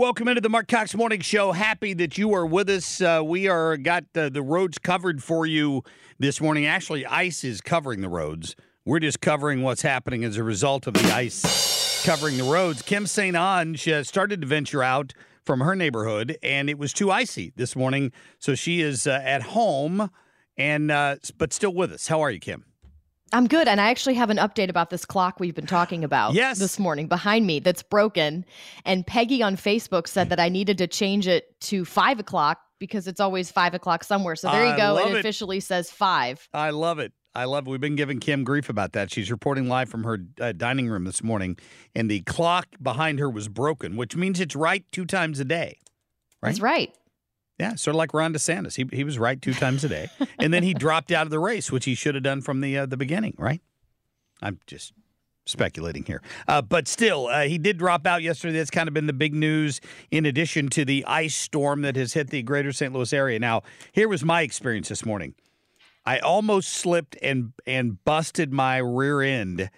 welcome into the Marc Cox Morning Show. Happy that you are with us. Uh, we are got uh, the roads covered for you this morning. Actually, ice is covering the roads. We're just covering what's happening as a result of the ice covering the roads. Kim St. Onge uh, started to venture out from her neighborhood, and it was too icy this morning, so she is uh, at home and uh, but still with us. How are you, Kim? I'm good. And I actually have an update about this clock we've been talking about yes. this morning behind me that's broken. And Peggy on Facebook said that I needed to change it to five o'clock because it's always five o'clock somewhere. So there you I go. It, it. officially says five. I love it. I love it. We've been giving Kim grief about that. She's reporting live from her uh, dining room this morning, and the clock behind her was broken, which means it's right two times a day. That's right. Yeah, sort of like Ron DeSantis. He he was right two times a day, and then he dropped out of the race, which he should have done from the uh, the beginning, right? I'm just speculating here, uh, but still, uh, he did drop out yesterday. That's kind of been the big news, in addition to the ice storm that has hit the greater St. Louis area. Now, here was my experience this morning. I almost slipped and and busted my rear end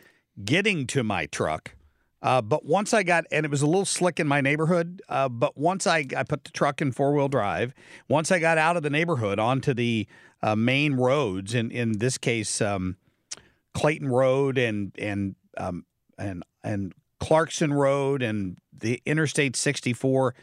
getting to my truck. Uh, but once I got, and it was a little slick in my neighborhood, uh, but once I, I put the truck in four wheel drive, once I got out of the neighborhood onto the uh, main roads, in, in this case, um, Clayton Road and, and, um, and, and Clarkson Road and the Interstate 64,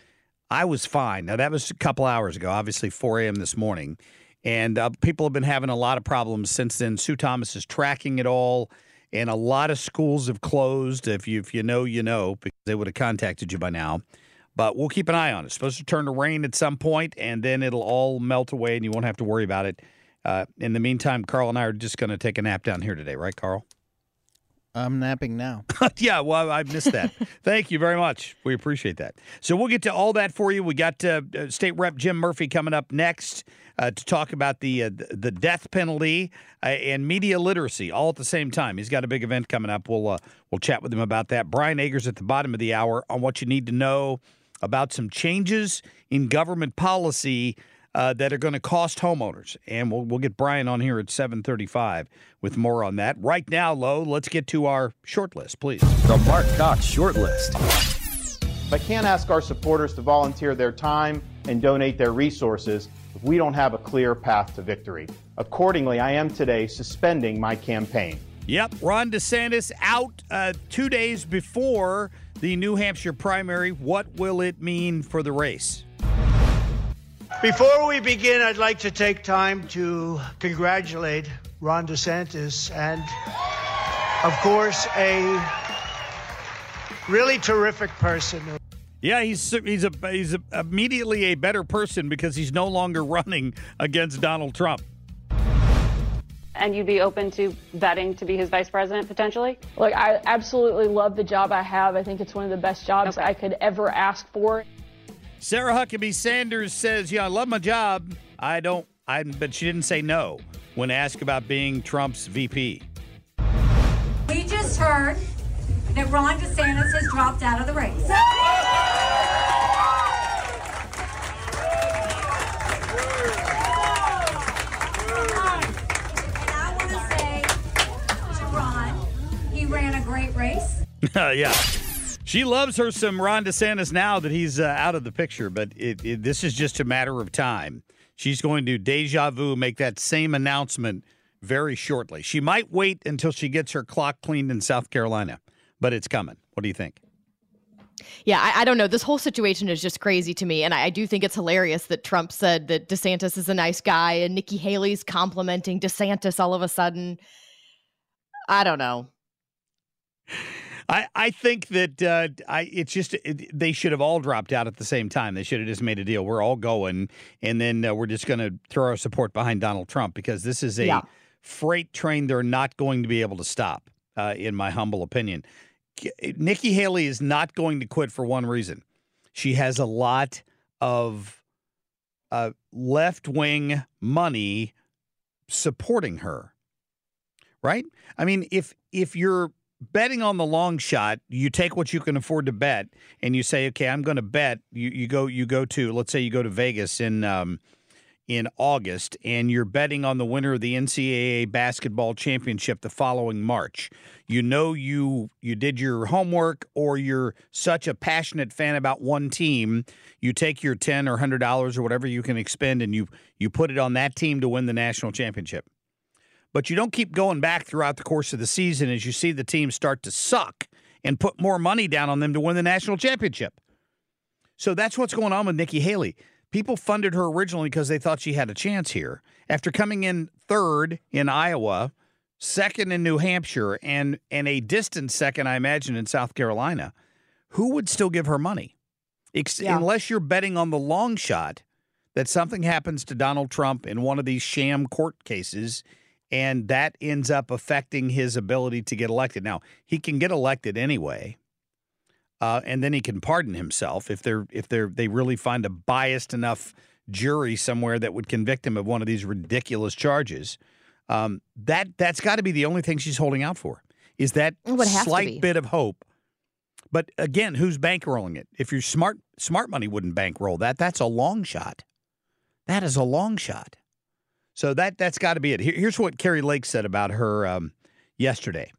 I was fine. Now, that was a couple hours ago, obviously 4 a.m. this morning. And uh, people have been having a lot of problems since then. Sue Thomas is tracking it all and a lot of schools have closed. If you if you know, you know, because they would have contacted you by now. But we'll keep an eye on it. It's supposed to turn to rain at some point, and then it'll all melt away, and you won't have to worry about it. Uh, in the meantime, Carl and I are just going to take a nap down here today, right, Carl? I'm napping now. yeah, well, I missed that. Thank you very much. We appreciate that. So we'll get to all that for you. We got uh, uh, State Rep Jim Murphy coming up next uh, to talk about the uh, the death penalty uh, and media literacy all at the same time. He's got a big event coming up. We'll uh, we'll chat with him about that. Brian Agers at the bottom of the hour on what you need to know about some changes in government policy uh, that are going to cost homeowners. And we'll, we'll get Brian on here at 735 with more on that. Right now, Lo, let's get to our short list, please. The Marc Cox short list. I can't ask our supporters to volunteer their time and donate their resources if we don't have a clear path to victory. Accordingly, I am today suspending my campaign. Yep, Ron DeSantis out uh, two days before the New Hampshire primary. What will it mean for the race? Before we begin, I'd like to take time to congratulate Ron DeSantis and, of course, a really terrific person. Yeah, he's he's a he's a, immediately a better person because he's no longer running against Donald Trump. And you'd be open to vetting to be his vice president potentially? Look, I absolutely love the job I have. I think it's one of the best jobs Okay. I could ever ask for. Sarah Huckabee Sanders says, "Yeah, I love my job. I don't. I but she didn't say no when asked about being Trump's VP. We just heard that Ron DeSantis has dropped out of the race. And I want to say to Ron, he ran a great race. yeah." She loves her some Ron DeSantis now that he's uh, out of the picture, but it, it, this is just a matter of time. She's going to deja vu make that same announcement very shortly. She might wait until she gets her clock cleaned in South Carolina, but it's coming. What do you think? Yeah, I, I don't know. This whole situation is just crazy to me. And I, I do think it's hilarious that Trump said that DeSantis is a nice guy and Nikki Haley's complimenting DeSantis all of a sudden. I don't know. I, I think that uh, I it's just it, they should have all dropped out at the same time. They should have just made a deal. We're all going, and then uh, we're just going to throw our support behind Donald Trump because this is a Yeah. freight train they're not going to be able to stop, uh, in my humble opinion. Nikki Haley is not going to quit for one reason. She has a lot of uh, left wing money supporting her right? I mean, if if you're betting on the long shot, you take what you can afford to bet, and you say, okay, I'm going to bet. You you go you go to let's say you go to Vegas in um, in August, and you're betting on the winner of the NCAA basketball championship the following March. You know you you did your homework, or you're such a passionate fan about one team, you take your ten or hundred dollars or whatever you can expend, and you you put it on that team to win the national championship but you don't keep going back throughout the course of the season as you see the team start to suck and put more money down on them to win the national championship. So that's what's going on with Nikki Haley. People funded her originally because they thought she had a chance here. After coming in third in Iowa, second in New Hampshire, and and a distant second, I imagine, in South Carolina, who would still give her money? Ex- Yeah. Unless you're betting on the long shot that something happens to Donald Trump in one of these sham court cases and that ends up affecting his ability to get elected. Now, he can get elected anyway. Uh, and then he can pardon himself if they're if they're they really find a biased enough jury somewhere that would convict him of one of these ridiculous charges. Um, that that's got to be the only thing she's holding out for is that It would have slight bit of hope. But again, who's bankrolling it? If you're smart, smart money wouldn't bankroll that. That's a long shot. That is a long shot. So that that's got to be it. Here, here's what Kari Lake said about her um, yesterday.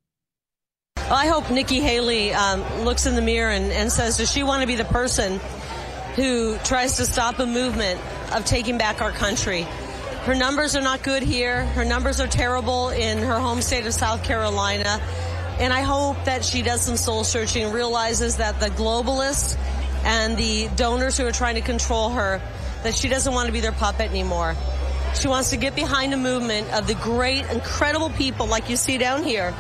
I hope Nikki Haley um, looks in the mirror and, and says, does she want to be the person who tries to stop a movement of taking back our country? Her numbers are not good here. Her numbers are terrible in her home state of South Carolina. And I hope that she does some soul searching realizes that the globalists and the donors who are trying to control her, that she doesn't want to be their puppet anymore. She wants to get behind a movement of the great, incredible people like you see down here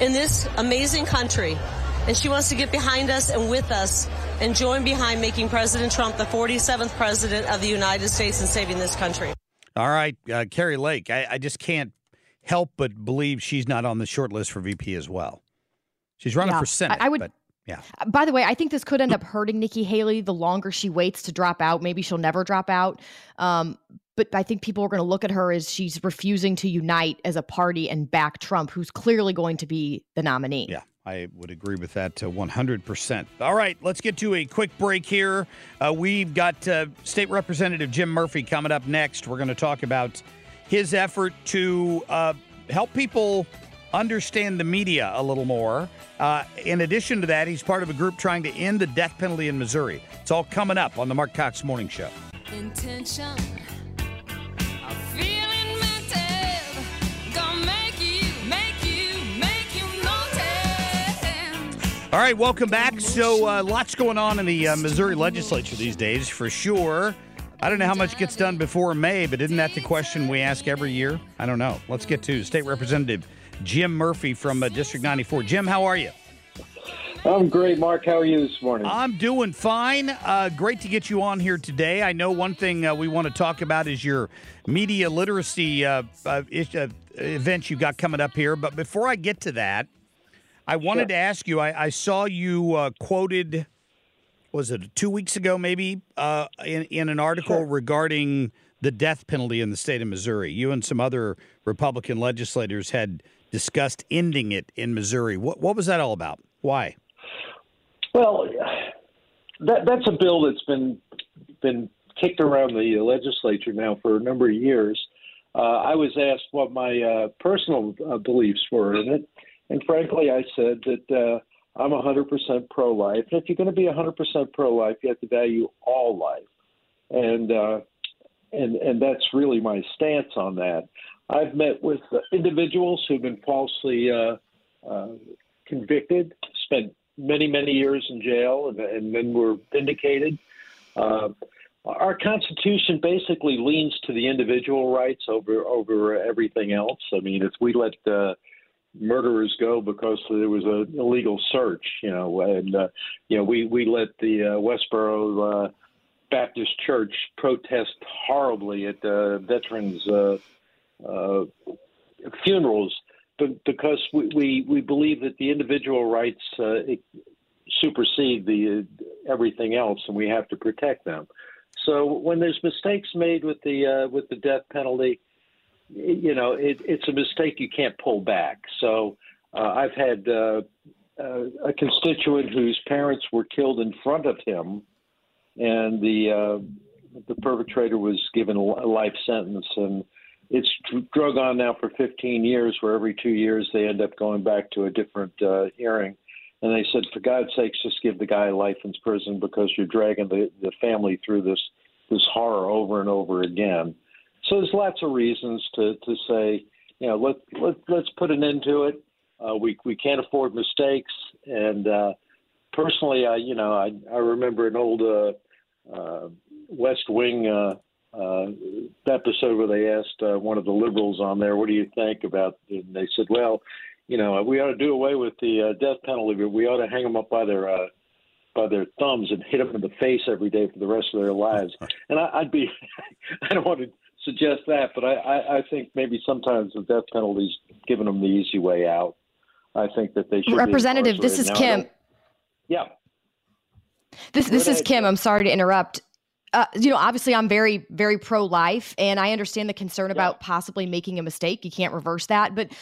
in this amazing country. And she wants to get behind us and with us and join behind making President Trump the 47th president of the United States and saving this country. All right, uh, Kari Lake. I, I just can't help but believe she's not on the short list for VP as well. She's running Yeah, for Senate. I- I would- but yeah. Uh, By the way, I think this could end up hurting Nikki Haley the longer she waits to drop out. Maybe she'll never drop out. Um, but I think people are going to look at her as she's refusing to unite as a party and back Trump, who's clearly going to be the nominee. Yeah, I would agree with that to 100%. All right, let's get to a quick break here. Uh, we've got uh, State Representative Jim Murphy coming up next. We're going to talk about his effort to uh, help people understand the media a little more. Uh, in addition to that, he's part of a group trying to end the death penalty in Missouri. It's all coming up on the Marc Cox Morning Show. Intention All right, welcome back. So, uh, lots going on in the uh, Missouri legislature these days, for sure. I don't know how much gets done before May, but isn't that the question we ask every year? I don't know. Let's get to State Representative Jim Murphy from uh, District 94. Jim, how are you? I'm great, Marc. How are you this morning? I'm doing fine. Uh, great to get you on here today. I know one thing uh, we want to talk about is your media literacy uh, uh, uh, event you got coming up here. But before I get to that, I wanted Sure. to ask you. I, I saw you uh, quoted. Was it two weeks ago, maybe, uh, in in an article regarding the death penalty in the state of Missouri? You and some other Republican legislators had discussed ending it in Missouri. What what was that all about? Why? Well, that that's a bill that's been been kicked around the legislature now for a number of years. Uh, I was asked what my uh, personal uh, beliefs were in it, and frankly, I said that uh, I'm 100% pro-life. And if you're going to be 100% pro-life, you have to value all life, and uh, and and that's really my stance on that. I've met with individuals who've been falsely uh, uh, convicted, spent many, many years in jail, and, and then were vindicated. Uh, our Constitution basically leans to the individual rights over over everything else. I mean, if we let uh, murderers go because there was an illegal search, you know, and uh, you know, we we let the uh, Westboro uh, Baptist Church protest horribly at uh, veterans. Uh, uh, funerals, but because we, we, we believe that the individual rights uh, supersede the uh, everything else, and we have to protect them. So when there's mistakes made with the uh, with the death penalty, you know it, it's a mistake you can't pull back. So uh, I've had uh, uh, a constituent whose parents were killed in front of him, and the uh, the perpetrator was given a life sentence and it's drug on now for 15 years, where every two years they end up going back to a different uh, hearing. And they said, for God's sakes, just give the guy life in prison because you're dragging the, the family through this this horror over and over again. So there's lots of reasons to to say, you know, let let let's put an end to it. Uh, we we can't afford mistakes. And uh, personally, I you know I I remember an old uh, uh, West Wing. Uh, uh, episode where they asked uh, one of the liberals on there, "What do you think about?" And they said, "Well, you know, we ought to do away with the uh, death penalty, but we ought to hang them up by their uh, by their thumbs and hit them in the face every day for the rest of their lives." And I, I'd be, I don't want to suggest that, but I, I, I think maybe sometimes the death penalty's giving them the easy way out. I think that they should. be Representative, this is. Now, Kim. Yeah. This this is Kim. I'm sorry to interrupt. Uh, you know, obviously, I'm very, very pro life, and I understand the concern about possibly making a mistake. You can't reverse that. But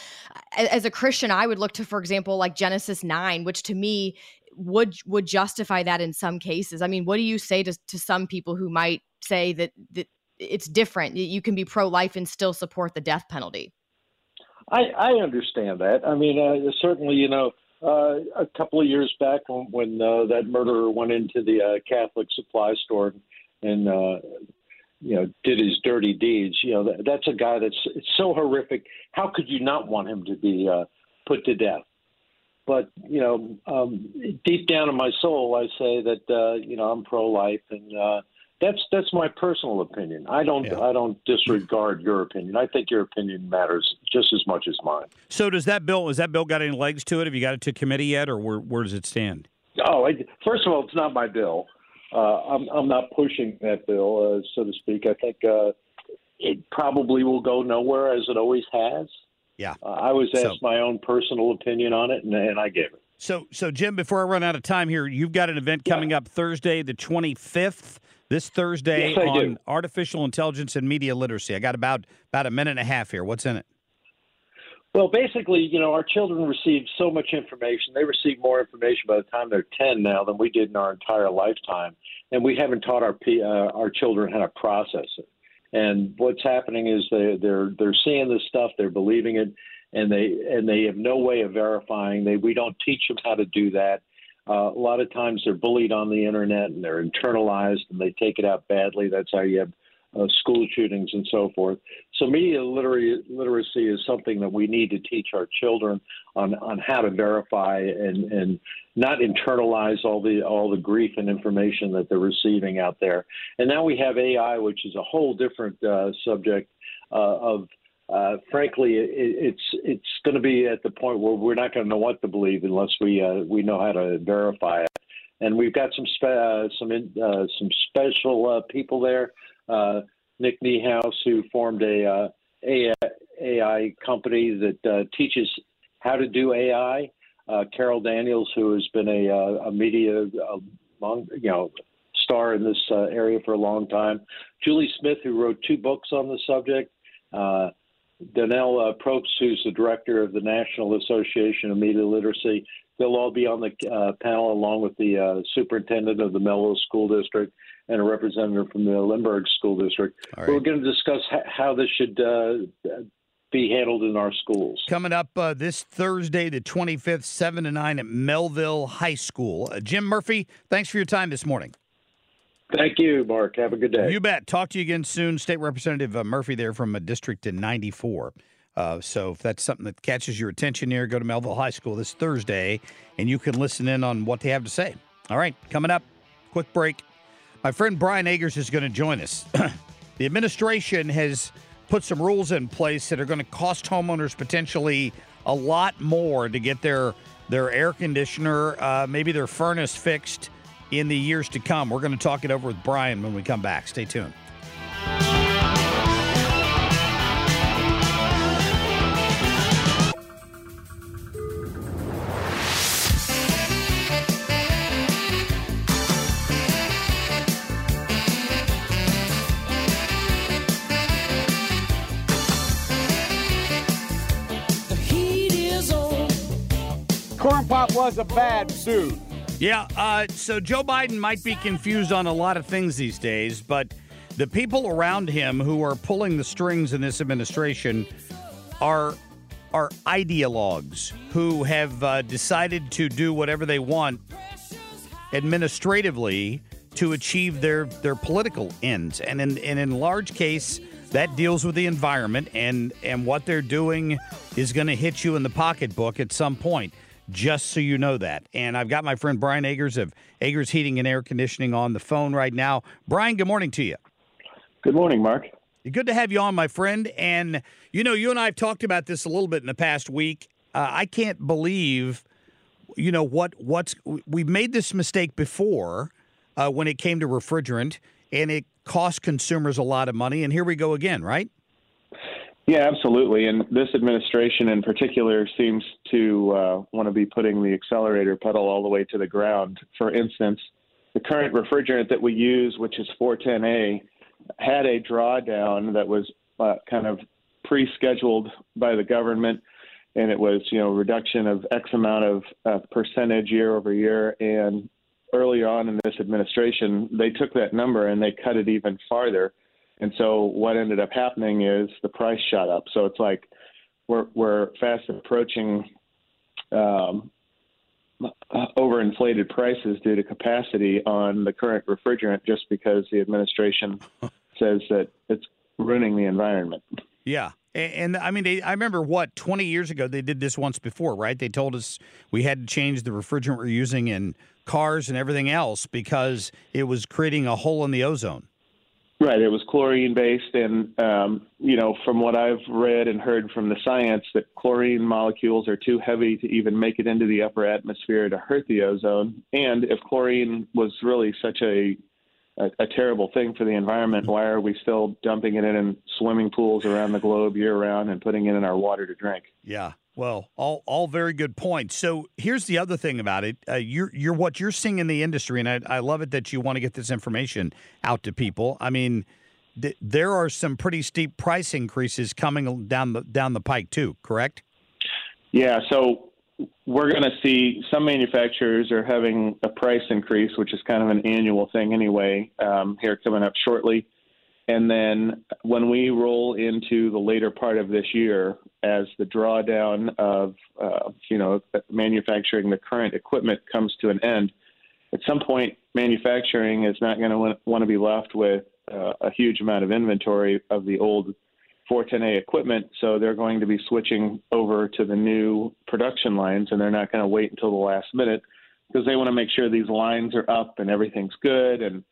as a Christian, I would look to, for example, like Genesis nine, which to me would would justify that in some cases. I mean, what do you say to to some people who might say that that it's different? You can be pro life and still support the death penalty. I, I understand that. I mean, uh, certainly, you know, uh, a couple of years back when, when uh, that murderer went into the uh, Catholic supply store and, uh, you know, did his dirty deeds, you know, that, that's a guy that's it's so horrific. How could you not want him to be uh, put to death? But you know, um, deep down in my soul, I say that you know I'm pro-life, and uh, that's that's my personal opinion. I don't I don't disregard your opinion. I think your opinion matters just as much as mine. So does that bill? Has that bill got any legs to it? Have you got it to committee yet, or where where does it stand? Oh, I, first of all, it's not my bill. Uh, I'm I'm not pushing that bill, uh, so to speak. I think uh, it probably will go nowhere, as it always has. Yeah. Uh, I was asked So- my own personal opinion on it, and, and I gave it. So, so Jim, before I run out of time here, you've got an event coming up Thursday, the 25th. This Thursday Yes, on do. artificial intelligence and media literacy. I got about about a minute and a half here. What's in it? Well, basically, you know, our children receive so much information. They receive more information by the time they're 10 now than we did in our entire lifetime. And we haven't taught our uh, our children how to process it. And what's happening is they they're they're seeing this stuff, they're believing it, and they and they have no way of verifying. They we don't teach them how to do that. Uh, a lot of times they're bullied on the internet and they're internalized and they take it out badly. That's how you have uh, school shootings and so forth. So media literary, literacy is something that we need to teach our children on, on how to verify and, and not internalize all the all the grief and information that they're receiving out there. And now we have AI, which is a whole different uh, subject uh, of uh, frankly, it, it's it's going to be at the point where we're not going to know what to believe unless we uh, we know how to verify it. And we've got some spe- uh, some in, uh, some special uh, people there. Uh, Nick Niehaus, who formed a AI, AI company that teaches how to do AI. Carol Daniels, who has been a, a media long, you know star in this area for a long time. Julie Smith, who wrote two books on the subject. Donnell uh, Probst, who's the director of the National Association of Media Literacy. They'll all be on the uh, panel along with the uh, superintendent of the Melrose School District and a representative from the Lindbergh School District. All We're going to discuss h- how this should uh, be handled in our schools. Coming up uh, this Thursday, the 25th, 7 to 9 at Mehlville High School. Uh, Jim Murphy, thanks for your time this morning. Thank you, Marc. Have a good day. You bet. Talk to you again soon. State Representative uh, Murphy there from a district in 94. Uh, so if that's something that catches your attention here, go to Mehlville High School this Thursday and you can listen in on what they have to say. All right, coming up, quick break. My friend Brian Agers is going to join us. the administration has put some rules in place that are going to cost homeowners potentially a lot more to get their their air conditioner, uh, maybe their furnace fixed in the years to come. We're going to talk it over with Brian when we come back. Stay tuned. The heat is on. Corn Pop was a bad dude. Yeah, uh, so Joe Biden might be confused on a lot of things these days, but the people around him who are pulling the strings in this administration are are ideologues who have uh, decided to do whatever they want administratively to achieve their their political ends, and in and in large case that deals with the environment and and what they're doing is going to hit you in the pocketbook at some point just so you know that. And I've got my friend Brian Agers of Agers Heating and Air Conditioning on the phone right now. Brian, good morning to you. Good morning, Marc. Good to have you on, my friend. And you know, you and I have talked about this a little bit in the past week. Uh, I can't believe, you know, what what's we've made this mistake before uh, when it came to refrigerant, and it cost consumers a lot of money. And here we go again, right? Yeah, absolutely. And this administration in particular seems to uh, want to be putting the accelerator pedal all the way to the ground. For instance, the current refrigerant that we use, which is 410A, had a drawdown that was uh, kind of pre scheduled by the government. And it was, you know, reduction of X amount of uh, percentage year over year. And early on in this administration, they took that number and they cut it even farther. And so what ended up happening is the price shot up. So it's like we're we're fast approaching um, overinflated prices due to capacity on the current refrigerant, just because the administration says that it's ruining the environment. Yeah. And, and I mean, they, I remember what, 20 years ago, they did this once before, right? They told us we had to change the refrigerant we're using in cars and everything else because it was creating a hole in the ozone. Right. It was chlorine based, and um, you know, from what I've read and heard from the science, that chlorine molecules are too heavy to even make it into the upper atmosphere to hurt the ozone. And if chlorine was really such a a, a terrible thing for the environment, why are we still dumping it in, in swimming pools around the globe year round and putting it in our water to drink? Yeah. Well, all all very good points. So here's the other thing about it. Uh, you're you're what you're seeing in the industry, and I, I love it that you want to get this information out to people. I mean, th- there are some pretty steep price increases coming down the down the pike too. Correct? Yeah. So we're going to see some manufacturers are having a price increase, which is kind of an annual thing anyway, um, here coming up shortly. And then when we roll into the later part of this year, as the drawdown of uh, you know manufacturing the current equipment comes to an end, at some point manufacturing is not going to want to be left with uh, a huge amount of inventory of the old 410A equipment. So they're going to be switching over to the new production lines, and they're not going to wait until the last minute because they want to make sure these lines are up and everything's good and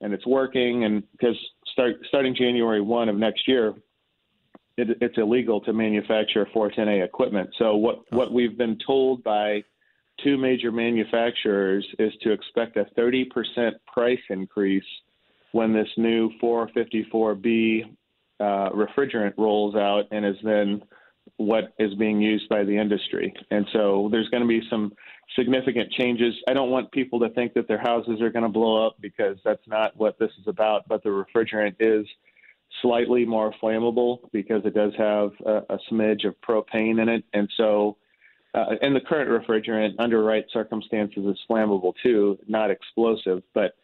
and it's working. And because start starting January one of next year, it, it's illegal to manufacture 410A equipment. So what what we've been told by two major manufacturers is to expect a 30% price increase when this new 454B uh, refrigerant rolls out and is then what is being used by the industry. And so there's going to be some significant changes. I don't want people to think that their houses are going to blow up because that's not what this is about, but the refrigerant is slightly more flammable because it does have a, a smidge of propane in it. And so, uh, and the current refrigerant, under right circumstances, is flammable too, not explosive. But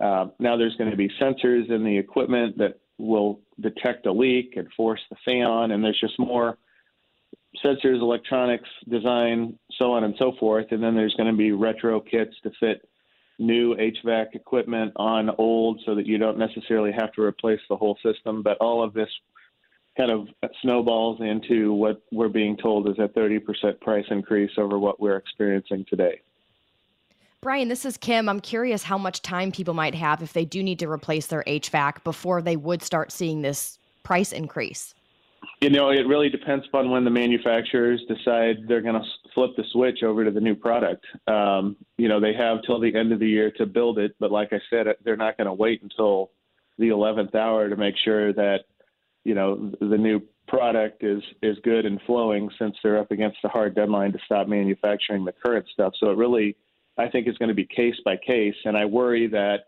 uh, now there's going to be sensors in the equipment that will detect a leak and force the fan on, and there's just more sensors, electronics, design, so on and so forth. And then there's going to be retro kits to fit new HVAC equipment on old so that you don't necessarily have to replace the whole system. But all of this kind of snowballs into what we're being told is a 30% price increase over what we're experiencing today. Brian, this is Kim. I'm curious how much time people might have if they do need to replace their HVAC before they would start seeing this price increase. You know, it really depends upon when the manufacturers decide they're going to flip the switch over to the new product. Um, you know, they have till the end of the year to build it, but like I said, they're not going to wait until the 11th hour to make sure that you know the new product is is good and flowing since they're up against a hard deadline to stop manufacturing the current stuff. So it really, I think, is going to be case by case, and I worry that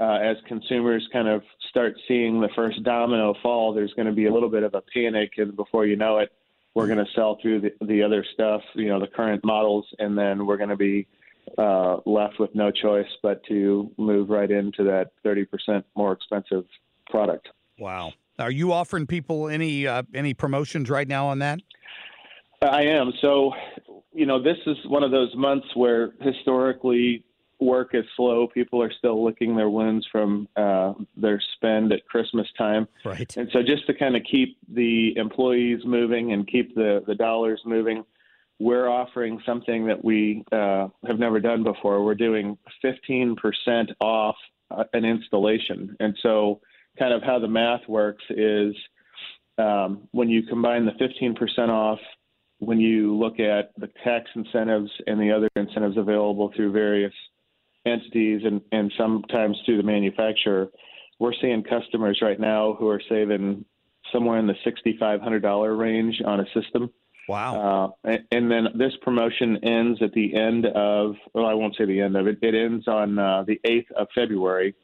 uh, as consumers kind of start seeing the first domino fall, there's going to be a little bit of a panic, and before you know it, we're going to sell through the, the other stuff, you know, the current models, and then we're going to be uh, left with no choice but to move right into that 30% more expensive product. Wow. Are you offering people any uh, any promotions right now on that? I am. So, you know, this is one of those months where historically work is slow. People are still licking their wounds from uh, their spend at Christmas time. Right. And so, just to kind of keep the employees moving and keep the, the dollars moving, we're offering something that we uh, have never done before. We're doing 15% off uh, an installation. And so, kind of how the math works is um, when you combine the 15% off when you look at the tax incentives and the other incentives available through various entities and, and sometimes through the manufacturer, we're seeing customers right now who are saving somewhere in the $6,500 range on a system. Wow. Uh, and, and, then this promotion ends at the end of, well, I won't say the end of it, it ends on uh, the 8th of February.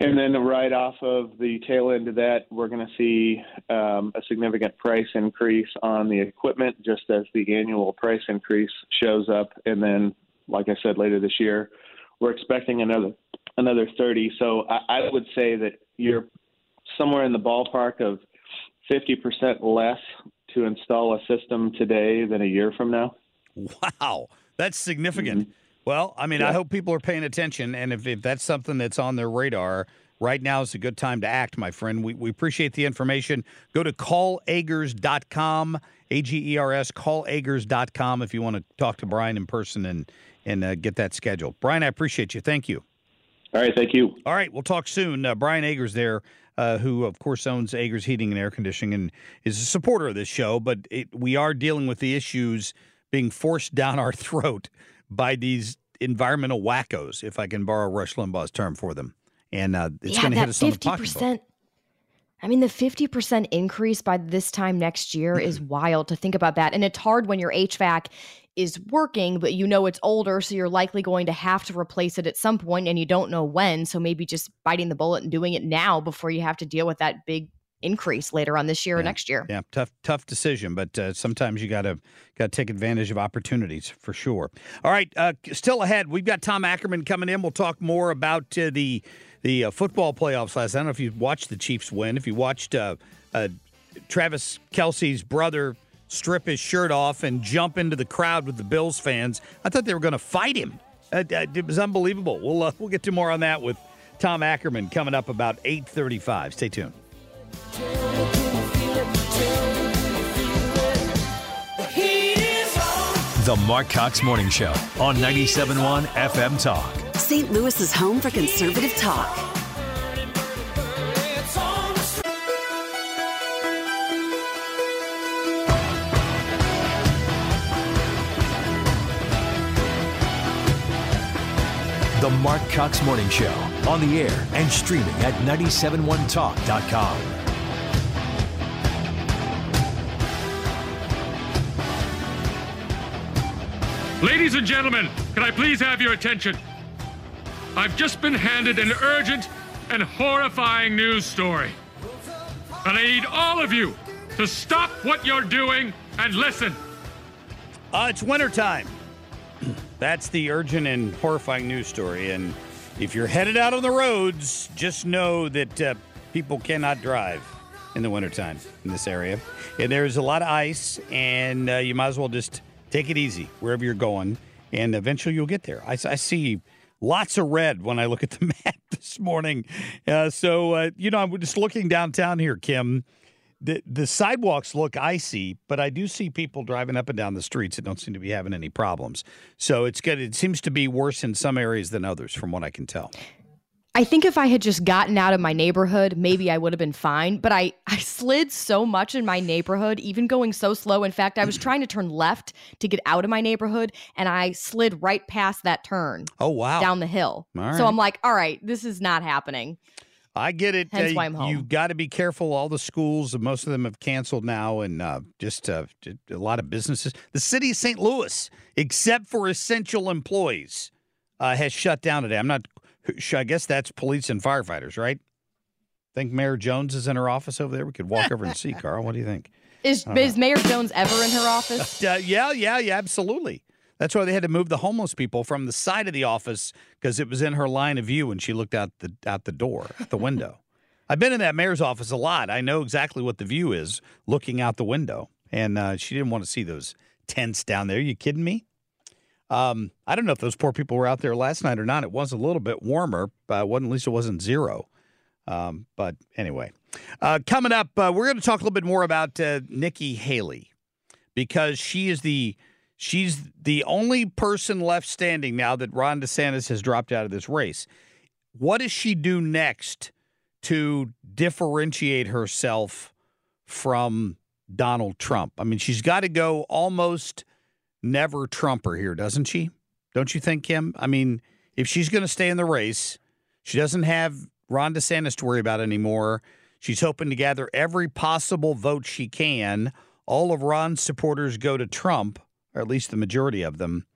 And then right off of the tail end of that, we're going to see um, a significant price increase on the equipment, just as the annual price increase shows up. And then, like I said, later this year, we're expecting another another 30. So I, I would say that you're somewhere in the ballpark of 50% less to install a system today than a year from now. Wow, that's significant. Mm-hmm. Well, I mean, yeah. I hope people are paying attention, and if, if that's something that's on their radar, right now is a good time to act, my friend. We, we appreciate the information. Go to callagers.com, A G E R S, callagers.com if you want to talk to Brian in person and and uh, get that scheduled. Brian, I appreciate you. Thank you. All right, thank you. All right, we'll talk soon. Uh, Brian Agers there, uh, who of course owns Agers Heating and Air Conditioning and is a supporter of this show, but it, we are dealing with the issues being forced down our throat by these environmental wackos, if I can borrow Rush Limbaugh's term for them, and uh, it's yeah, going to hit us 50%, on the pocketbook. I mean, the 50% increase by this time next year is wild to think about that. And it's hard when your HVAC is working, but you know it's older, so you're likely going to have to replace it at some point and you don't know when. So maybe just biting the bullet and doing it now before you have to deal with that big increase later on this year yeah. or next year. Yeah, tough tough decision, but uh, sometimes you got to got to take advantage of opportunities for sure. All right, uh, still ahead. We've got Tom Ackerman coming in. We'll talk more about uh, the the uh, football playoffs last. I don't know if you watched the Chiefs win. If you watched uh, uh, Travis Kelce's brother strip his shirt off and jump into the crowd with the Bills fans. I thought they were going to fight him. Uh, it was unbelievable. We'll uh, we'll get to more on that with Tom Ackerman coming up about eight thirty-five. Stay tuned. The Marc Cox Morning Show on 97.1 FM Talk. St. Louis's home for conservative talk. The Marc Cox Morning Show on the air and streaming at 971talk.com. Ladies and gentlemen, can I please have your attention? I've just been handed an urgent and horrifying news story. And I need all of you to stop what you're doing and listen. Uh, it's wintertime. That's the urgent and horrifying news story. And if you're headed out on the roads, just know that uh, people cannot drive in the wintertime in this area. And there's a lot of ice, and uh, you might as well just take it easy wherever you're going. And eventually you'll get there. I, I see lots of red when I look at the map this morning. Uh, so, uh, you know, I'm just looking downtown here, Kim. The, the sidewalks look icy, but I do see people driving up and down the streets that don't seem to be having any problems. So it's good. It seems to be worse in some areas than others, from what I can tell. I think if I had just gotten out of my neighborhood, maybe I would have been fine. But I, I slid so much in my neighborhood, even going so slow. In fact, I was trying to turn left to get out of my neighborhood, and I slid right past that turn. Oh, wow. Down the hill. All So. I'm like, all right, this is not happening. I get it. Hence Uh, why I'm home. You've got to be careful. All the schools, most of them have canceled now, and uh, just uh, a lot of businesses. The city of St. Louis, except for essential employees, uh, has shut down today. I'm not. I guess that's police and firefighters, right? Think Mayor Jones is in her office over there. We could walk over and see, Carl. What do you think? Is, is Mayor Jones ever in her office? Uh, yeah, yeah, yeah, absolutely. That's why they had to move the homeless people from the side of the office because it was in her line of view when she looked out the out the door, out the window. I've been in that mayor's office a lot. I know exactly what the view is looking out the window, and uh, she didn't want to see those tents down there. you kidding me? Um, I don't know if those poor people were out there last night or not. It was a little bit warmer, but wasn't, at least it wasn't zero. Um, but anyway, uh, coming up, uh, we're going to talk a little bit more about uh, Nikki Haley because she is the she's the only person left standing now that Ron DeSantis has dropped out of this race. What does she do next to differentiate herself from Donald Trump? I mean, she's got to go almost never Trumper here, doesn't she? Don't you think, Kim? I mean, if she's going to stay in the race, she doesn't have Ron DeSantis to worry about anymore. She's hoping to gather every possible vote she can. All of Ron's supporters go to Trump, or at least the majority of them.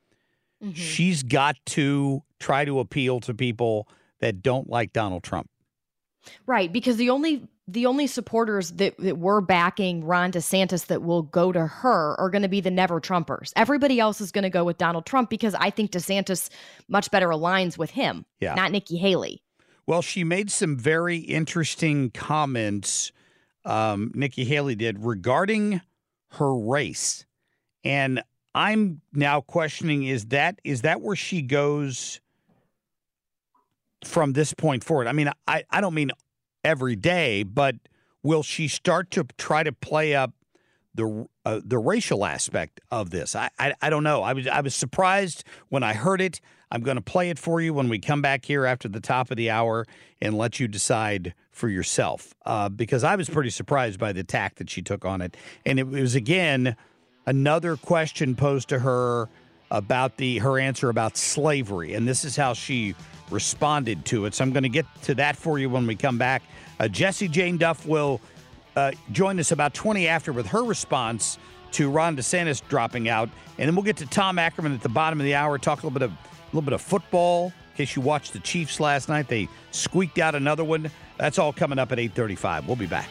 Mm-hmm. She's got to try to appeal to people that don't like Donald Trump. Right, because the only the only supporters that, that were backing Ron DeSantis that will go to her are going to be the never Trumpers. Everybody else is going to go with Donald Trump because I think DeSantis much better aligns with him, Yeah. not Nikki Haley. Well, she made some very interesting comments, um, Nikki Haley did, regarding her race. And I'm now questioning is that is that where she goes from this point forward? I mean, I, I don't mean every day, but will she start to try to play up the uh, the racial aspect of this? I, I I don't know. I was I was surprised when I heard it. I'm going to play it for you when we come back here after the top of the hour and let you decide for yourself. Uh, because I was pretty surprised by the tack that she took on it, and it was again another question posed to her about the her answer about slavery, and this is how she responded to it. So I'm going to get to that for you when we come back. Uh, Jesse Jane Duff will uh, join us about 20 after with her response to Ron DeSantis dropping out, and then we'll get to Tom Ackerman at the bottom of the hour. Talk a little bit of a little bit of football. In case you watched the Chiefs last night, they squeaked out another one. That's all coming up at 8:35. We'll be back.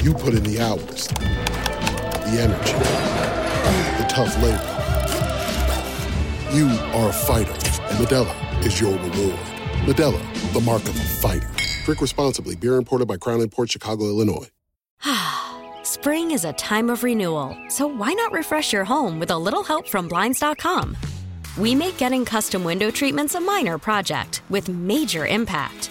You put in the hours, the energy, the tough labor. You are a fighter, and Modelo is your reward. Modelo, the mark of a fighter. Drink responsibly. Beer imported by Crown Port Chicago, Illinois. Spring is a time of renewal, so why not refresh your home with a little help from Blinds.com? We make getting custom window treatments a minor project with major impact.